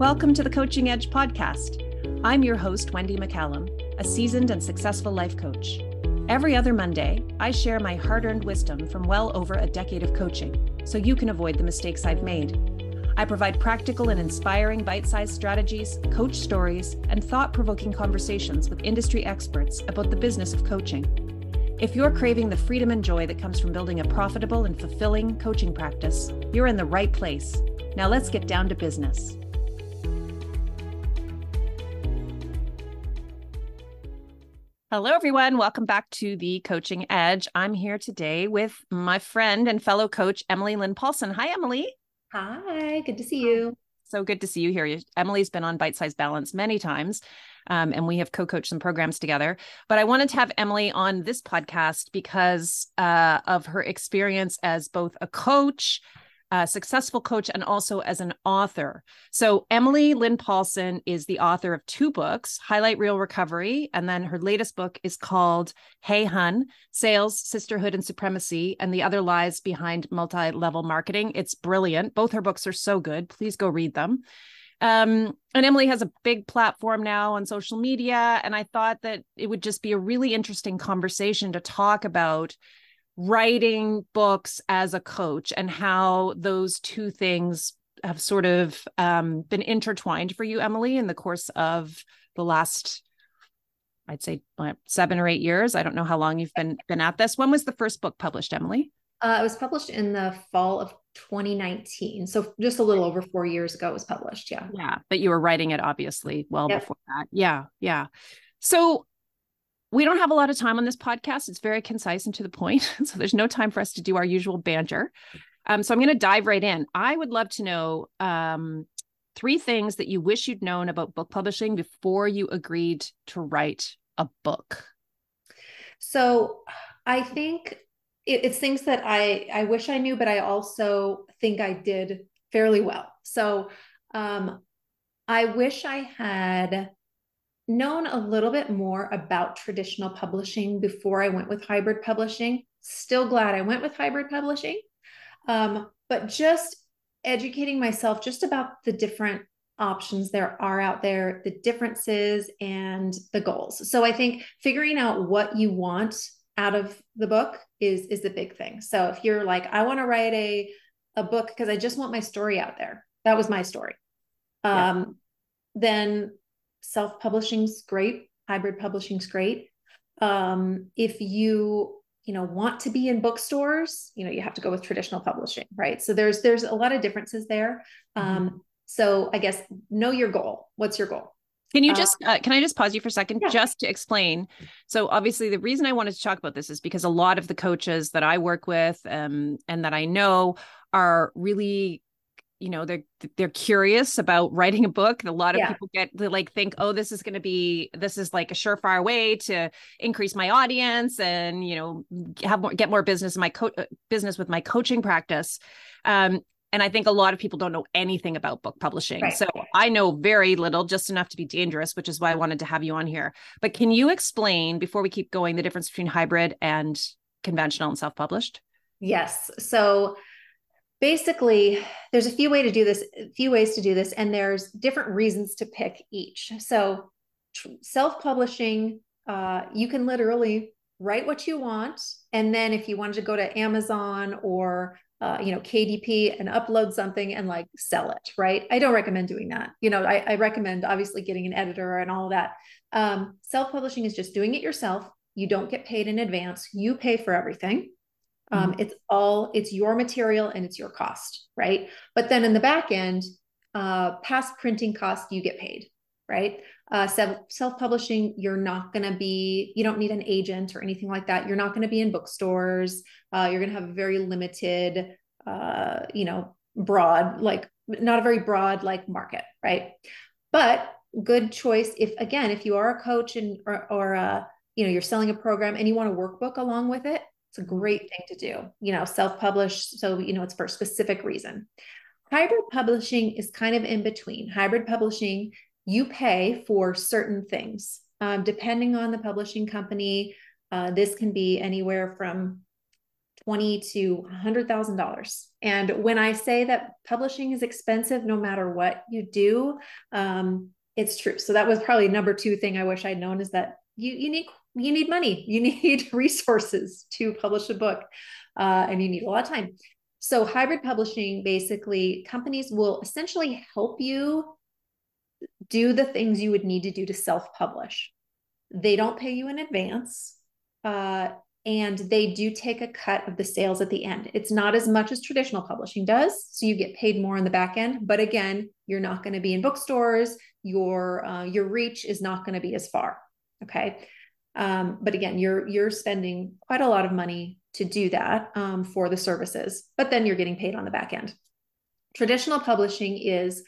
Welcome to the Coaching Edge podcast. I'm your host, Wendy McCallum, a seasoned and successful life coach. Every other Monday, I share my hard earned wisdom from well over a decade of coaching so you can avoid the mistakes I've made. I provide practical and inspiring bite sized strategies, coach stories, and thought provoking conversations with industry experts about the business of coaching. If you're craving the freedom and joy that comes from building a profitable and fulfilling coaching practice, you're in the right place. Now let's get down to business. Hello, everyone. Welcome back to the Coaching Edge. I'm here today with my friend and fellow coach, Emily Lynn Paulson. Hi, Emily. Hi, good to see you. So good to see you here. Emily's been on Bite Size Balance many times, um, and we have co coached some programs together. But I wanted to have Emily on this podcast because uh, of her experience as both a coach a successful coach and also as an author. So, Emily Lynn Paulson is the author of two books, Highlight Real Recovery, and then her latest book is called Hey Hun Sales, Sisterhood, and Supremacy, and the Other Lies Behind Multi Level Marketing. It's brilliant. Both her books are so good. Please go read them. Um, and Emily has a big platform now on social media. And I thought that it would just be a really interesting conversation to talk about writing books as a coach and how those two things have sort of um, been intertwined for you, Emily, in the course of the last, I'd say, seven or eight years. I don't know how long you've been been at this. When was the first book published, Emily? Uh, it was published in the fall of 2019. So just a little over four years ago, it was published. Yeah. Yeah. But you were writing it obviously well yep. before that. Yeah. Yeah. So we don't have a lot of time on this podcast. It's very concise and to the point. So there's no time for us to do our usual banter. Um, so I'm going to dive right in. I would love to know um, three things that you wish you'd known about book publishing before you agreed to write a book. So I think it, it's things that I I wish I knew, but I also think I did fairly well. So um, I wish I had known a little bit more about traditional publishing before I went with hybrid publishing. Still glad I went with hybrid publishing. Um, but just educating myself just about the different options there are out there, the differences and the goals. So I think figuring out what you want out of the book is is the big thing. So if you're like I want to write a a book because I just want my story out there. That was my story. Um yeah. then self-publishing's great hybrid publishing's great um, if you you know want to be in bookstores you know you have to go with traditional publishing right so there's there's a lot of differences there mm-hmm. um, so i guess know your goal what's your goal can you uh, just uh, can I just pause you for a second yeah. just to explain? So obviously the reason I wanted to talk about this is because a lot of the coaches that I work with um, and that I know are really you know they're they're curious about writing a book. A lot of yeah. people get they like think oh this is going to be this is like a surefire way to increase my audience and you know have more get more business in my co- uh, business with my coaching practice. Um and i think a lot of people don't know anything about book publishing. Right. so i know very little just enough to be dangerous which is why i wanted to have you on here. But can you explain before we keep going the difference between hybrid and conventional and self-published? Yes. So basically there's a few way to do this a few ways to do this and there's different reasons to pick each. So self-publishing uh, you can literally write what you want and then if you wanted to go to amazon or uh, you know kdp and upload something and like sell it right? I don't recommend doing that. You know i, I recommend obviously getting an editor and all that. Um, self-publishing is just doing it yourself. You don't get paid in advance. You pay for everything um, mm-hmm. It's all it's your material and it's your cost, right? But then in the back end, uh, past printing cost, you get paid, right? Uh, self publishing, you're not going to be, you don't need an agent or anything like that. You're not going to be in bookstores. Uh, you're going to have a very limited, uh, you know, broad, like not a very broad like market, right? But good choice if again, if you are a coach and or, or uh, you know you're selling a program and you want a workbook along with it it's a great thing to do, you know, self publish. So, you know, it's for a specific reason. Hybrid publishing is kind of in between. Hybrid publishing, you pay for certain things. Um, depending on the publishing company, uh, this can be anywhere from twenty to hundred thousand dollars. And when I say that publishing is expensive, no matter what you do, um, it's true. So that was probably number two thing I wish I'd known is that you you need you need money, you need resources to publish a book, uh, and you need a lot of time. So hybrid publishing basically companies will essentially help you do the things you would need to do to self-publish. They don't pay you in advance. Uh, and they do take a cut of the sales at the end. It's not as much as traditional publishing does, so you get paid more in the back end. But again, you're not going to be in bookstores. Your uh, your reach is not going to be as far. Okay, um, but again, you're you're spending quite a lot of money to do that um, for the services, but then you're getting paid on the back end. Traditional publishing is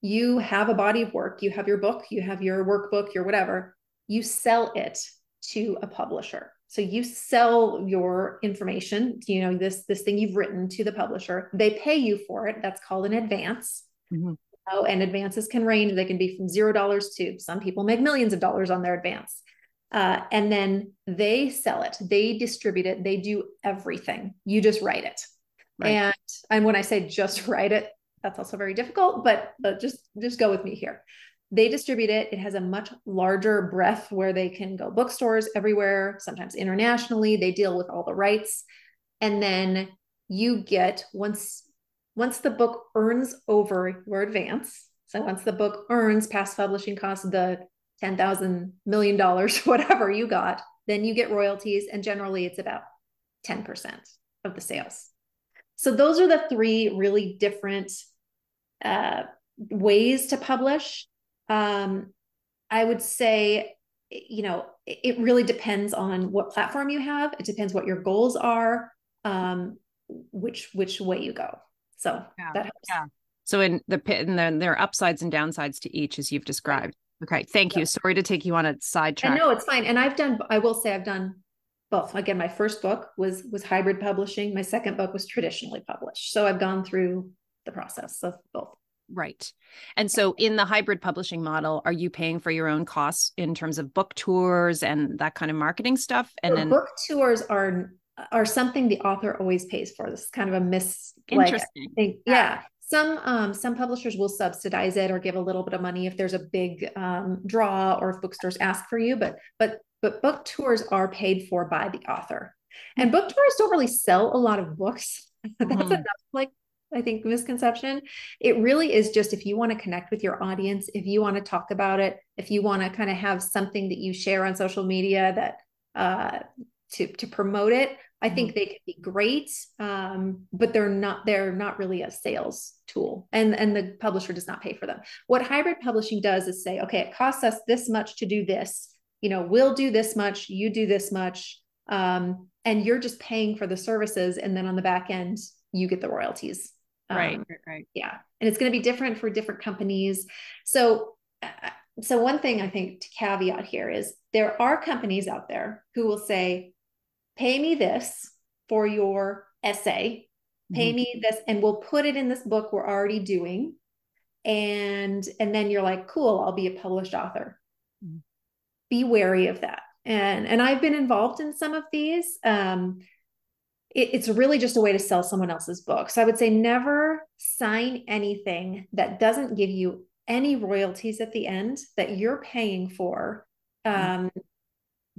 you have a body of work, you have your book, you have your workbook, your whatever, you sell it to a publisher so you sell your information, you know, this this thing you've written to the publisher. They pay you for it. That's called an advance. Mm-hmm. Oh, and advances can range. They can be from zero dollars to some people make millions of dollars on their advance. Uh, and then they sell it. They distribute it. They do everything. You just write it. Right. And and when I say just write it, that's also very difficult. But but just just go with me here they distribute it. It has a much larger breadth where they can go bookstores everywhere, sometimes internationally. They deal with all the rights. And then you get once once the book earns over your advance. So once the book earns past publishing costs, the ten thousand million dollars, whatever you got, then you get royalties, and generally it's about ten percent of the sales. So those are the three really different uh, ways to publish um, I would say, you know, it really depends on what platform you have. It depends what your goals are, um, which which way you go. So yeah. that helps. Yeah. So in the pit, and then there are upsides and downsides to each, as you've described. Okay, thank you. Sorry to take you on a sidetrack. No, it's fine. And I've done. I will say I've done both. Again, my first book was was hybrid publishing. My second book was traditionally published. So I've gone through the process of both. Right. And so in the hybrid publishing model, are you paying for your own costs in terms of book tours and that kind of marketing stuff? And then book tours are are something the author always pays for. This is kind of a miss interesting. Like, yeah. Some um, some publishers will subsidize it or give a little bit of money if there's a big um, draw or if bookstores ask for you, but but but book tours are paid for by the author. And book tours don't really sell a lot of books. That's mm-hmm. enough like I think, misconception. It really is just if you want to connect with your audience, if you want to talk about it, if you want to kind of have something that you share on social media that uh, to to promote it, I mm-hmm. think they could be great. Um, but they're not they're not really a sales tool, and and the publisher does not pay for them. What hybrid publishing does is say, okay, it costs us this much to do this. You know, we'll do this much, you do this much, um, and you're just paying for the services, and then on the back end, you get the royalties right um, right yeah and it's going to be different for different companies so uh, so one thing i think to caveat here is there are companies out there who will say pay me this for your essay pay mm-hmm. me this and we'll put it in this book we're already doing and and then you're like cool i'll be a published author mm-hmm. be wary of that and and i've been involved in some of these um it, it's really just a way to sell someone else's book. So I would say never sign anything that doesn't give you any royalties at the end that you're paying for mm-hmm. um,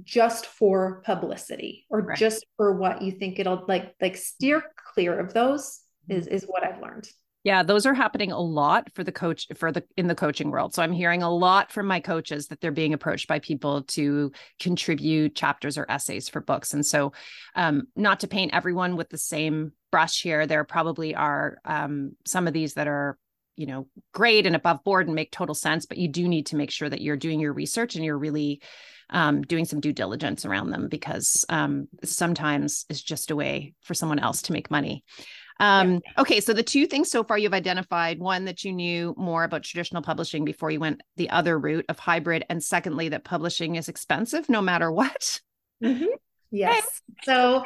just for publicity or right. just for what you think it'll like like steer clear of those is is what I've learned. Yeah, those are happening a lot for the coach for the in the coaching world. So I'm hearing a lot from my coaches that they're being approached by people to contribute chapters or essays for books. And so um, not to paint everyone with the same brush here, there probably are um, some of these that are you know great and above board and make total sense but you do need to make sure that you're doing your research and you're really um, doing some due diligence around them because um, sometimes it's just a way for someone else to make money um, yeah. Okay, so the two things so far you've identified one, that you knew more about traditional publishing before you went the other route of hybrid. And secondly, that publishing is expensive no matter what. Mm-hmm. Yes. So,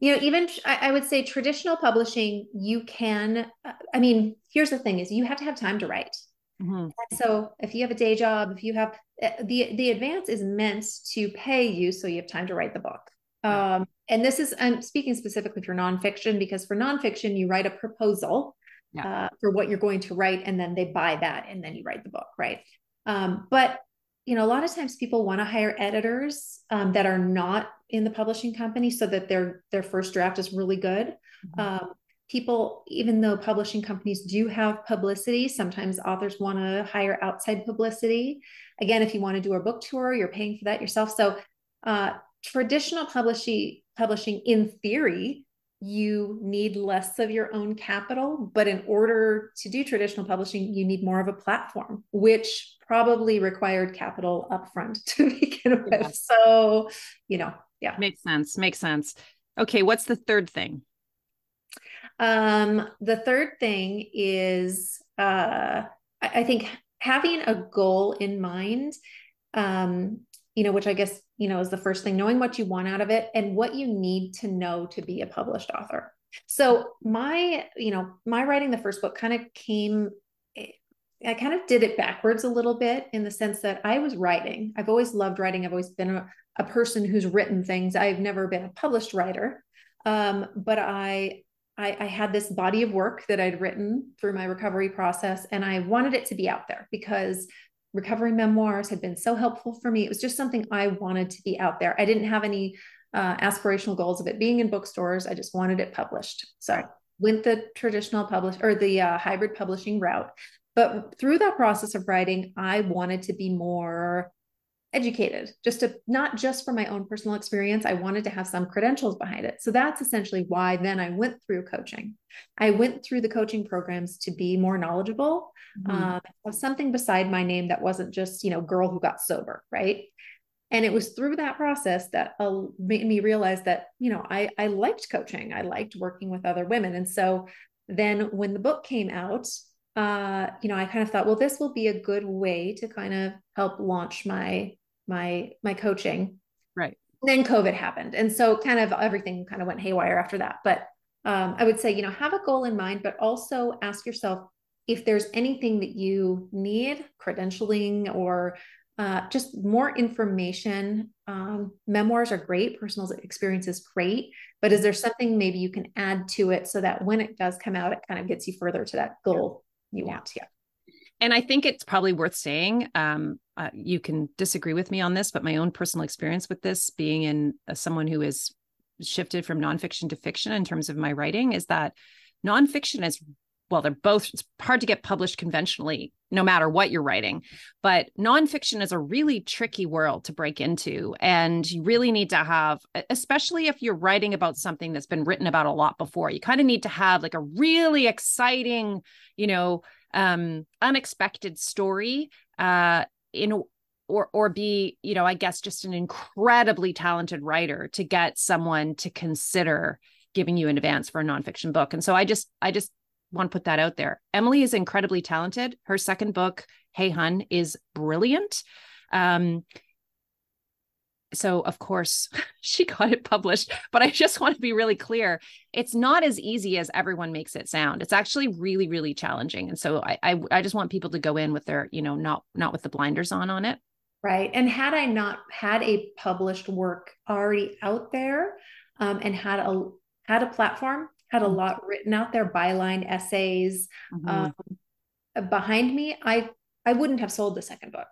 you know, even I, would say traditional publishing, you can, uh, I mean, here's the thing is you have to have time to write. Mm-hmm. So if you have a day job, if you have uh, the, the advance is meant to pay you so you have time to write the book. Um, and this is I'm speaking specifically for nonfiction because for nonfiction you write a proposal yeah. uh, for what you're going to write, and then they buy that, and then you write the book, right? Um, but you know, a lot of times people want to hire editors um, that are not in the publishing company so that their their first draft is really good. Mm-hmm. Um, people, even though publishing companies do have publicity, sometimes authors want to hire outside publicity. Again, if you want to do a book tour, you're paying for that yourself. So, uh, traditional publishing publishing in theory you need less of your own capital but in order to do traditional publishing you need more of a platform which probably required capital upfront to begin with yeah. so you know yeah makes sense makes sense okay what's the third thing um the third thing is uh I, I think having a goal in mind um you know which i guess you know, is the first thing, knowing what you want out of it and what you need to know to be a published author. So my, you know, my writing the first book kind of came I kind of did it backwards a little bit in the sense that I was writing. I've always loved writing. I've always been a, a person who's written things. I've never been a published writer, um, but I, I, I had this body of work that I'd written through my recovery process, and I wanted it to be out there because recovery memoirs had been so helpful for me. It was just something I wanted to be out there. I didn't have any uh, aspirational goals of it being in bookstores. I just wanted it published. So went the traditional publish or the uh, hybrid publishing route. But through that process of writing, I wanted to be more educated just to not just for my own personal experience i wanted to have some credentials behind it. So that's essentially why then i went through coaching. I went through the coaching programs to be more knowledgeable mm-hmm. um, of something beside my name that wasn't just you know girl who got sober right? And it was through that process that uh, made me realize that you know I, I liked coaching. I liked working with other women. And so then when the book came out uh, you know, I kind of thought, well, this will be a good way to kind of help launch my my my coaching. Right. then COVID happened. And so kind of everything kind of went haywire after that. But um, I would say, you know, have a goal in mind, but also ask yourself if there's anything that you need, credentialing or uh, just more information. Um, memoirs are great, personal experience is great, but is there something maybe you can add to it so that when it does come out, it kind of gets you further to that goal you yeah. want? Yeah and I think it's probably worth saying. Um, uh, you can disagree with me on this, but my own personal experience with this, being in uh, someone who is shifted from nonfiction to fiction in terms of my writing, is that nonfiction is well, they're both it's hard to get published conventionally, no matter what you're writing. But nonfiction is a really tricky world to break into. And you really need to have, especially if you're writing about something that's been written about a lot before, you kind of need to have like a really exciting, you know, um, unexpected story uh, in or or be you know I guess just an incredibly talented writer to get someone to consider giving you an advance for a nonfiction book. And so I just I just want to put that out there. Emily is incredibly talented. Her second book, Hey Hun, is brilliant. Um, so of course she got it published but i just want to be really clear it's not as easy as everyone makes it sound it's actually really really challenging and so I, I i, just want people to go in with their you know not not with the blinders on on it right and had i not had a published work already out there um, and had a had a platform had a mm-hmm. lot written out there byline essays mm-hmm. um, behind me i i wouldn't have sold the second book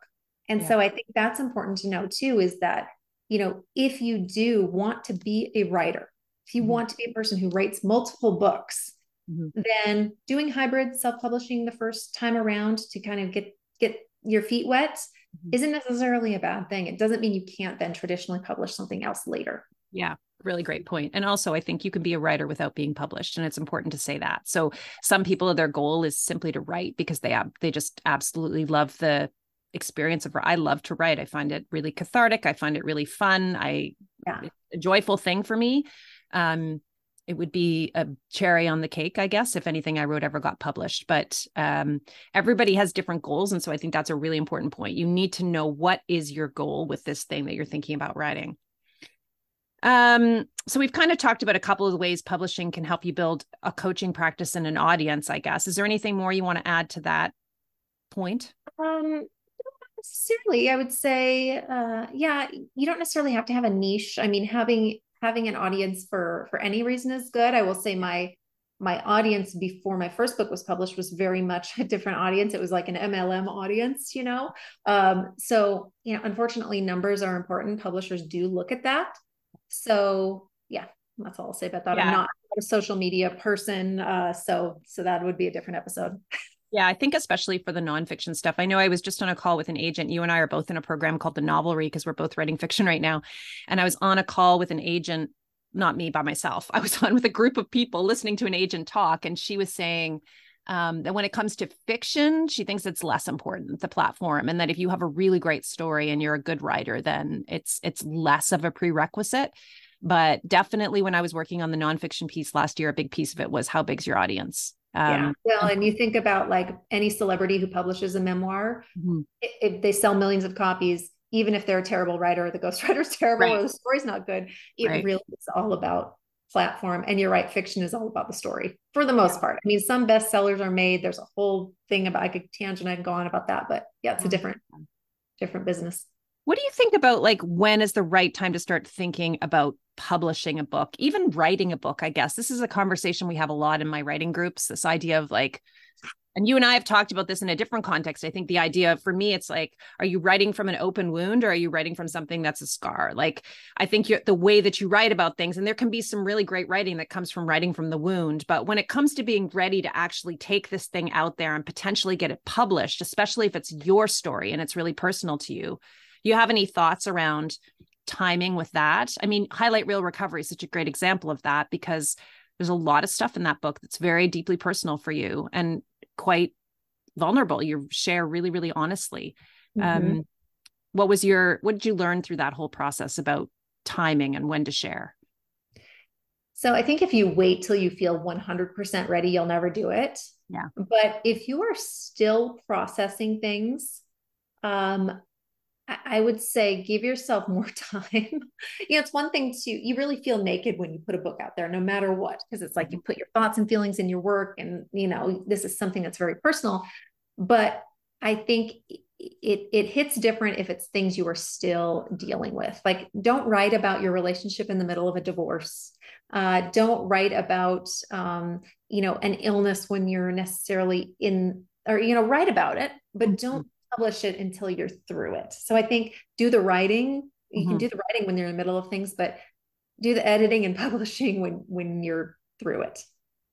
and yeah. so i think that's important to know too is that you know, if you do want to be a writer, if you mm-hmm. want to be a person who writes multiple books, mm-hmm. then doing hybrid self-publishing the first time around to kind of get get your feet wet mm-hmm. isn't necessarily a bad thing. It doesn't mean you can't then traditionally publish something else later. Yeah, really great point. And also, I think you can be a writer without being published, and it's important to say that. So, some people, their goal is simply to write because they they just absolutely love the experience of I love to write. I find it really cathartic. I find it really fun. I yeah. a joyful thing for me. Um, it would be a cherry on the cake, I guess, if anything I wrote ever got published. But um, everybody has different goals, and so I think that's a really important point. You need to know what is your goal with this thing that you're thinking about writing. Um, so we've kind of talked about a couple of the ways publishing can help you build a coaching practice and an audience. I guess is there anything more you want to add to that point? Um, necessarily. I would say, uh, yeah, you don't necessarily have to have a niche. I mean, having having an audience for for any reason is good. I will say my my audience before my first book was published was very much a different audience. It was like an MLM audience, you know. Um, so you know, unfortunately, numbers are important. Publishers do look at that. So yeah, that's all I'll say about that. Yeah. I'm not a social media person, uh, so so that would be a different episode. Yeah, I think especially for the nonfiction stuff. I know I was just on a call with an agent. You and I are both in a program called the Novelry because we're both writing fiction right now. And I was on a call with an agent, not me by myself. I was on with a group of people listening to an agent talk, and she was saying um, that when it comes to fiction, she thinks it's less important the platform, and that if you have a really great story and you're a good writer, then it's it's less of a prerequisite. But definitely, when I was working on the nonfiction piece last year, a big piece of it was how big's your audience um, yeah. Well, and you think about like any celebrity who publishes a memoir, mm-hmm. they sell millions of copies, even if they're a terrible writer, or the ghostwriter is terrible, right. or the story's not good, it right. really is all about platform. And you're right, fiction is all about the story for the most yeah. part. I mean, some bestsellers are made. There's a whole thing about I could tangent and go on about that, but yeah, it's a mm-hmm. different, different business. What do you think about like when is the right time to start thinking about publishing a book, even writing a book? I guess this is a conversation we have a lot in my writing groups. This idea of like, and you and I have talked about this in a different context. I think the idea for me, it's like, are you writing from an open wound or are you writing from something that's a scar? Like, I think the way that you write about things, and there can be some really great writing that comes from writing from the wound. But when it comes to being ready to actually take this thing out there and potentially get it published, especially if it's your story and it's really personal to you, you have any thoughts around timing with that? I mean, Highlight Real Recovery is such a great example of that because there's a lot of stuff in that book that's very deeply personal for you and quite vulnerable. You share really, really honestly. Mm-hmm. Um, what was your, what did you learn through that whole process about timing and when to share? So I think if you wait till you feel 100% ready, you'll never do it. Yeah. But if you are still processing things, um, I would say give yourself more time. you know, it's one thing to, you really feel naked when you put a book out there, no matter what, because it's like you put your thoughts and feelings in your work. And, you know, this is something that's very personal. But I think it, it hits different if it's things you are still dealing with. Like, don't write about your relationship in the middle of a divorce. Uh, don't write about, um, you know, an illness when you're necessarily in, or, you know, write about it, but mm-hmm. don't publish it until you're through it. So I think do the writing. You mm-hmm. can do the writing when you're in the middle of things, but do the editing and publishing when when you're through it.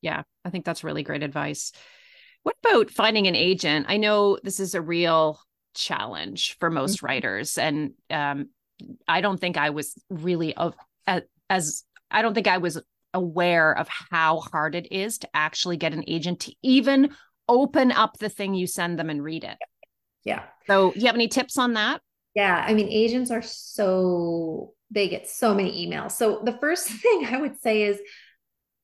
Yeah, I think that's really great advice. What about finding an agent? I know this is a real challenge for most mm-hmm. writers, and um, I don't think I was really of as I don't think I was aware of how hard it is to actually get an agent to even open up the thing you send them and read it. Yeah. So, you have any tips on that? Yeah. I mean, agents are so, they get so many emails. So, the first thing I would say is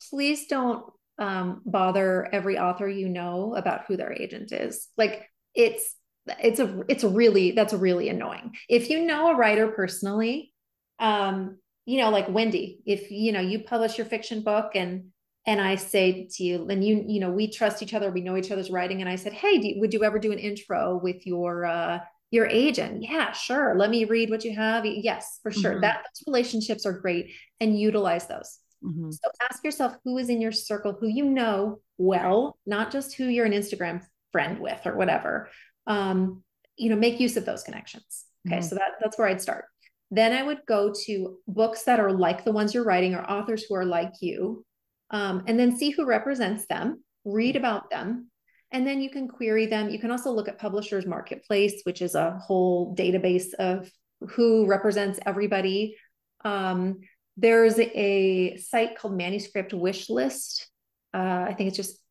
please don't um, bother every author you know about who their agent is. Like, it's, it's a, it's really, that's really annoying. If you know a writer personally, um, you know, like Wendy, if you know, you publish your fiction book and and I say to you, and you, you know, we trust each other, we know each other's writing. And I said, Hey, do, would you ever do an intro with your, uh, your agent? Yeah, sure. Let me read what you have. Yes, for sure. Mm-hmm. That those relationships are great and utilize those. Mm-hmm. So ask yourself who is in your circle, who you know well, not just who you're an Instagram friend with or whatever. Um, you know, make use of those connections. Okay. Mm-hmm. So that, that's where I'd start. Then I would go to books that are like the ones you're writing or authors who are like you um, and then see who represents them, read about them, and then you can query them. You can also look at Publishers Marketplace, which is a whole database of who represents everybody. Um, there's a site called Manuscript Wishlist. Uh, I think it's just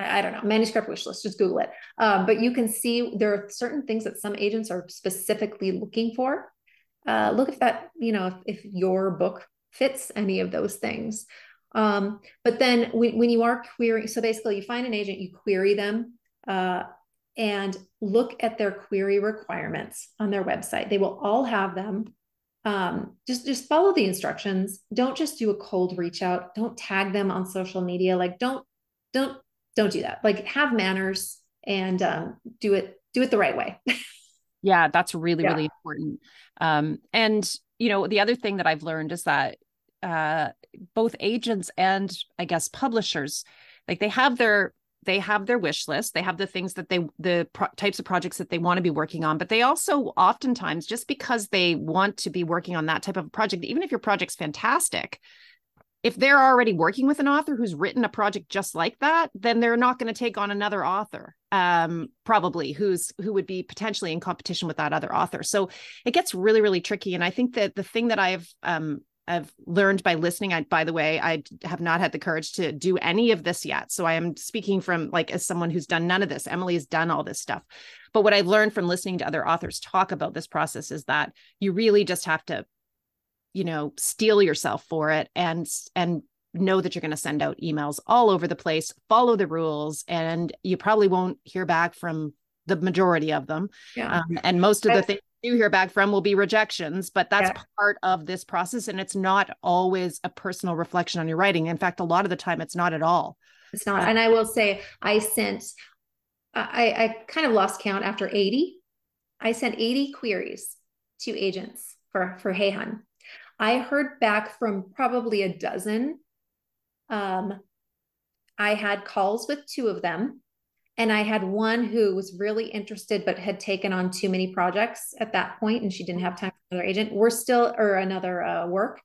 I, don't know, manuscript wish list, just Google it. Um, but you can see there are certain things that some agents are specifically looking for. Uh, look if that, you know, if, if, your book fits any of those things. Um, but then when, when you are querying, so basically you find an agent, you query them uh, and look at their query requirements on their website. They will all have them. Um, just just follow the instructions. Don't just do a cold reach out. Don't tag them on social media. Like don't don't don't do that. Like have manners and um, do it do it the right way. yeah, that's really yeah. really important. Um, and you know the other thing that I've learned is that uh, both agents and I guess publishers, like they have their they have their wish list. They have the things that they the pro- types of projects that they want to be working on. But they also oftentimes just because they want to be working on that type of project even if your project's fantastic if they're already working with an author who's written a project just like that then they're not going to take on another author um, probably who's who would be potentially in competition with that other author. So it gets really really tricky. And i think that the thing that i've um, I've learned by listening. I, by the way, I have not had the courage to do any of this yet. So I am speaking from like as someone who's done none of this. Emily has done all this stuff. But what I've learned from listening to other authors talk about this process is that you really just have to, you know, steel yourself for it and and know that you're going to send out emails all over the place, follow the rules, and you probably won't hear back from the majority of them. Yeah. Um, and most of the things do hear back from will be rejections, but that's yeah. part of this process. And it's not always a personal reflection on your writing. In fact, a lot of the time, it's not at all. It's not. And I will say, I sent, I, I kind of lost count after 80. I sent 80 queries to agents for, for Hey Hun. I heard back from probably a dozen. Um, I had calls with two of them and I had one who was really interested, but had taken on too many projects at that point, and she didn't have time for another agent. We're still, or another uh, work,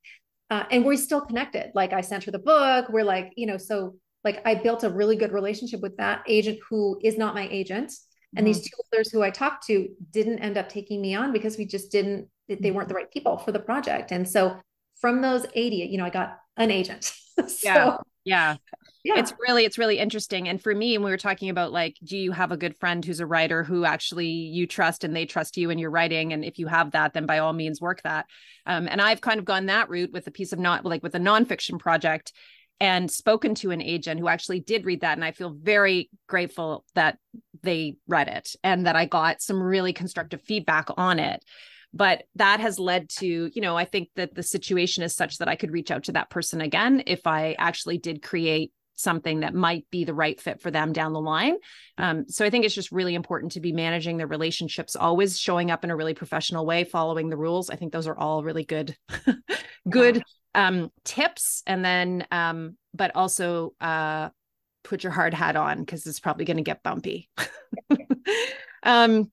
uh, and we're still connected. Like I sent her the book. We're like, you know, so like I built a really good relationship with that agent who is not my agent. And mm-hmm. these two others who I talked to didn't end up taking me on because we just didn't, they weren't the right people for the project. And so from those 80, you know, I got an agent. so, yeah. Yeah. Yeah. it's really it's really interesting. And for me and we were talking about like do you have a good friend who's a writer who actually you trust and they trust you in your writing? And if you have that then by all means work that. Um, and i've kind of gone that route with a piece of not like with a nonfiction project and spoken to an agent who actually did read that. And i feel very grateful that they read it and that i got some really constructive feedback on it but that has led to you know i think that the situation is such that i could reach out to that person again if i actually did create something that might be the right fit for them down the line. Um, so I think it's just really important to be managing the relationships, always showing up in a really professional way, following the rules. I think those are all really good, good um, tips. And then, um, but also uh, put your hard hat on because it's probably going to get bumpy. um,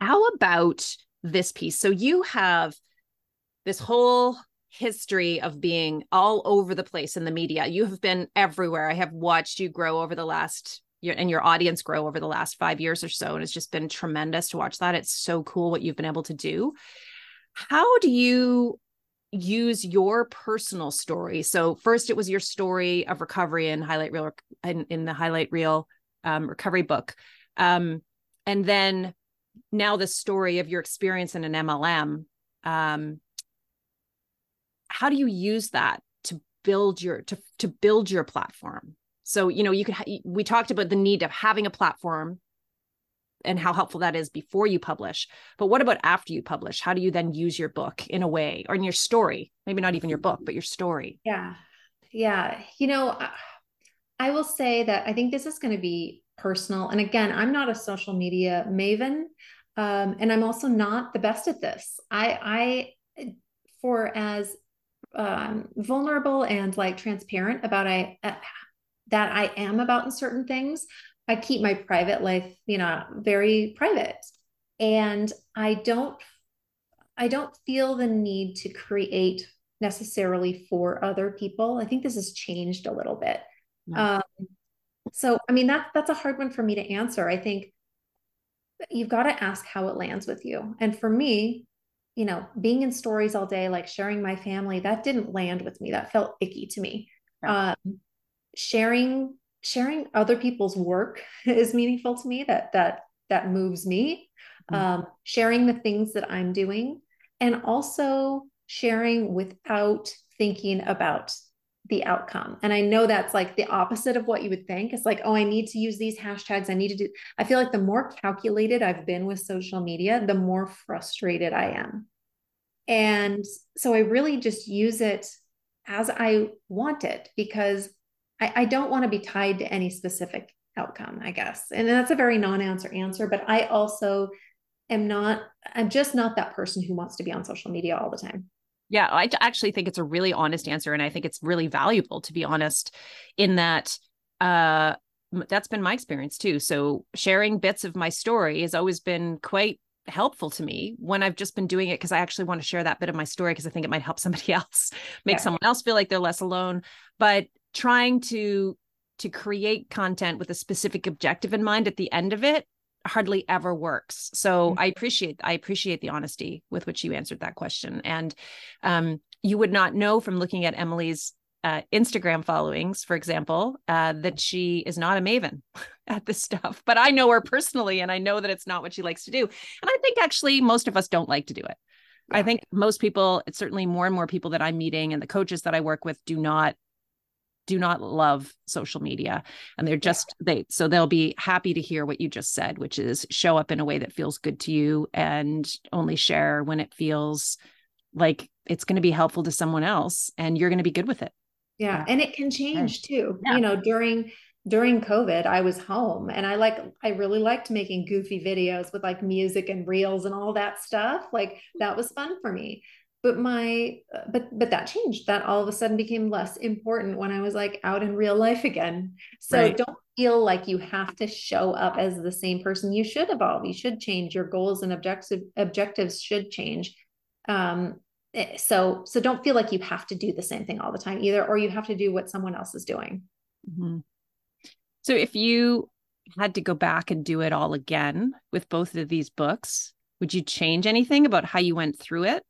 how about this piece? So you have this whole history of being all over the place in the media. You have been everywhere. I have watched you grow over the last year and your audience grow over the last five years or so. And it's just been tremendous to watch that. It's so cool what you've been able to do. How do you use your personal story? So first it was your story of recovery and highlight reel in, in the highlight reel um, recovery book. Um, and then now the story of your experience in an MLM. Um, how do you use that to build your to to build your platform? So you know you could ha- we talked about the need of having a platform and how helpful that is before you publish but what about after you publish? How do you then use your book in a way or in your story? Maybe not even your book but your story. Yeah. Yeah. You know i will say that i think this is going to be personal and again i'm not a social media maven um, and i'm also not the best at this i i for as um, vulnerable and like transparent about I uh, that I am about in certain things. I keep my private life, you know, very private, and I don't I don't feel the need to create necessarily for other people. I think this has changed a little bit. Um, so I mean that that's a hard one for me to answer. I think you've got to ask how it lands with you. And for me, you know, being in stories all day, like sharing my family, that didn't land with me. That felt icky to me. Um, sharing sharing other people's work is meaningful to me. That that that moves me. Mm-hmm. Um, sharing the things that I'm doing, and also sharing without thinking about the outcome. And I know that's like the opposite of what you would think. It's like, oh, I need to use these hashtags. I need to do. I feel like the more calculated I've been with social media, the more frustrated I am. And so I really just use it as I want it because I, I don't want to be tied to any specific outcome, I guess. And that's a very non answer answer, but I also am not, I'm just not that person who wants to be on social media all the time. Yeah, I actually think it's a really honest answer. And I think it's really valuable to be honest in that uh that's been my experience too. So sharing bits of my story has always been quite helpful to me when I've just been doing it because I actually want to share that bit of my story because I think it might help somebody else, make yeah. someone else feel like they're less alone. But trying to to create content with a specific objective in mind at the end of it hardly ever works. So mm-hmm. I appreciate I appreciate the honesty with which you answered that question. And um, you would not know from looking at Emily's uh, Instagram followings, for example, uh, that she is not a maven at this stuff. But I know her personally, and I know that it's not what she likes to do. And I think actually most of us don't like to do it. I think most people, it's certainly more and more people that I'm meeting and the coaches that I work with do not do not love social media. And they're just they so they'll be happy to hear what you just said which is show up in a way that feels good to you and only share when it feels like it's going to be helpful to someone else and you're going to be good with it. Yeah and it can change too. Yeah. you know during during covid i was home and i like i really liked making goofy videos with like music and reels and all that stuff. Like that was fun for me but my but but that changed. That all of a sudden became less important when i was like out in real life again. So right. don't feel like you have to show up as the same person you should evolve. You should change. Your goals and objective objectives should change. Um Eh, so so don't feel like you have to do the same thing all the time either or you have to do what someone else is doing. Mm-hmm. so if you had to go back and do it all again with both of these books would you change anything about how you went through it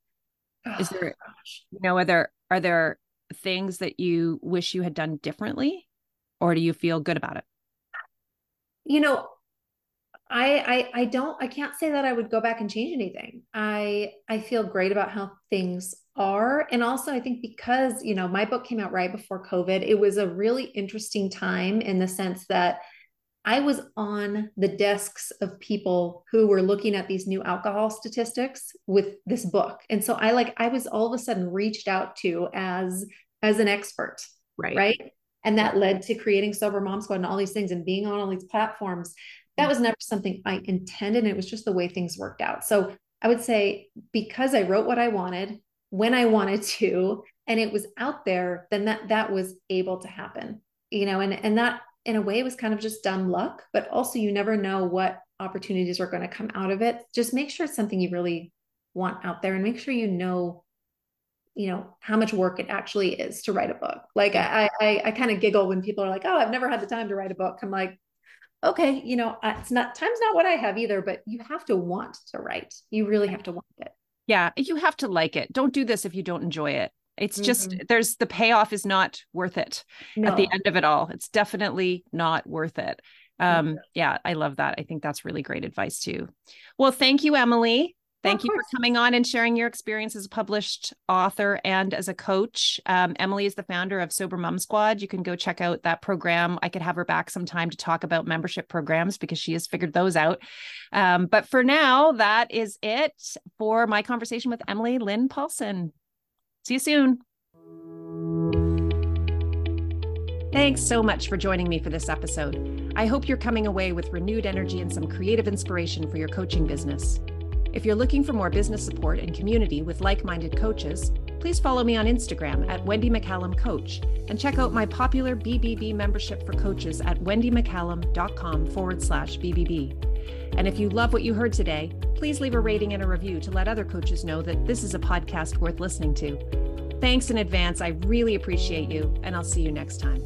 is there oh, gosh. you know are there are there things that you wish you had done differently or do you feel good about it you know I, I I don't I can't say that I would go back and change anything. I I feel great about how things are and also I think because you know my book came out right before COVID, it was a really interesting time in the sense that I was on the desks of people who were looking at these new alcohol statistics with this book. And so I like I was all of a sudden reached out to as as an expert. Right. Right. And that led to creating Sober Mom Squad and all these things and being on all these platforms that was never something I intended. It was just the way things worked out. So I would say because I wrote what I wanted when I wanted to, and it was out there, then that that was able to happen. You know, and and that in a way it was kind of just dumb luck, but also you never know what opportunities are going to come out of it. Just make sure it's something you really want out there and make sure you know you know how much work it actually is to write a book like i i, I kind of giggle when people are like oh i've never had the time to write a book i'm like okay, you know, it's not time's not what I have either, but you have to want to write. You really have to want it. Yeah, you have to like it. Don't do this if you don't enjoy it. It's mm-hmm. just there's the payoff is not worth it no. at the end of it all. It's definitely not worth it. Um, yeah, I love that. I think that's really great advice too. Well, thank you, Emily. Thank you for coming on and sharing your experience as a published author and as a coach. Um, Emily is the founder of Sober Mom Squad. You can go check out that program. I could have her back sometime to talk about membership programs because she has figured those out. Um, but for now, that is it for my conversation with Emily Lynn Paulson. See you soon. Thanks so much for joining me for this episode. I hope you're coming away with renewed energy and some creative inspiration for your coaching business. If you're looking for more business support and community with like minded coaches, please follow me on Instagram at Wendy McCallum Coach and check out my popular BBB membership for coaches at wendymccallum.com forward slash BBB. And if you love what you heard today, please leave a rating and a review to let other coaches know that this is a podcast worth listening to. Thanks in advance. I really appreciate you, and I'll see you next time.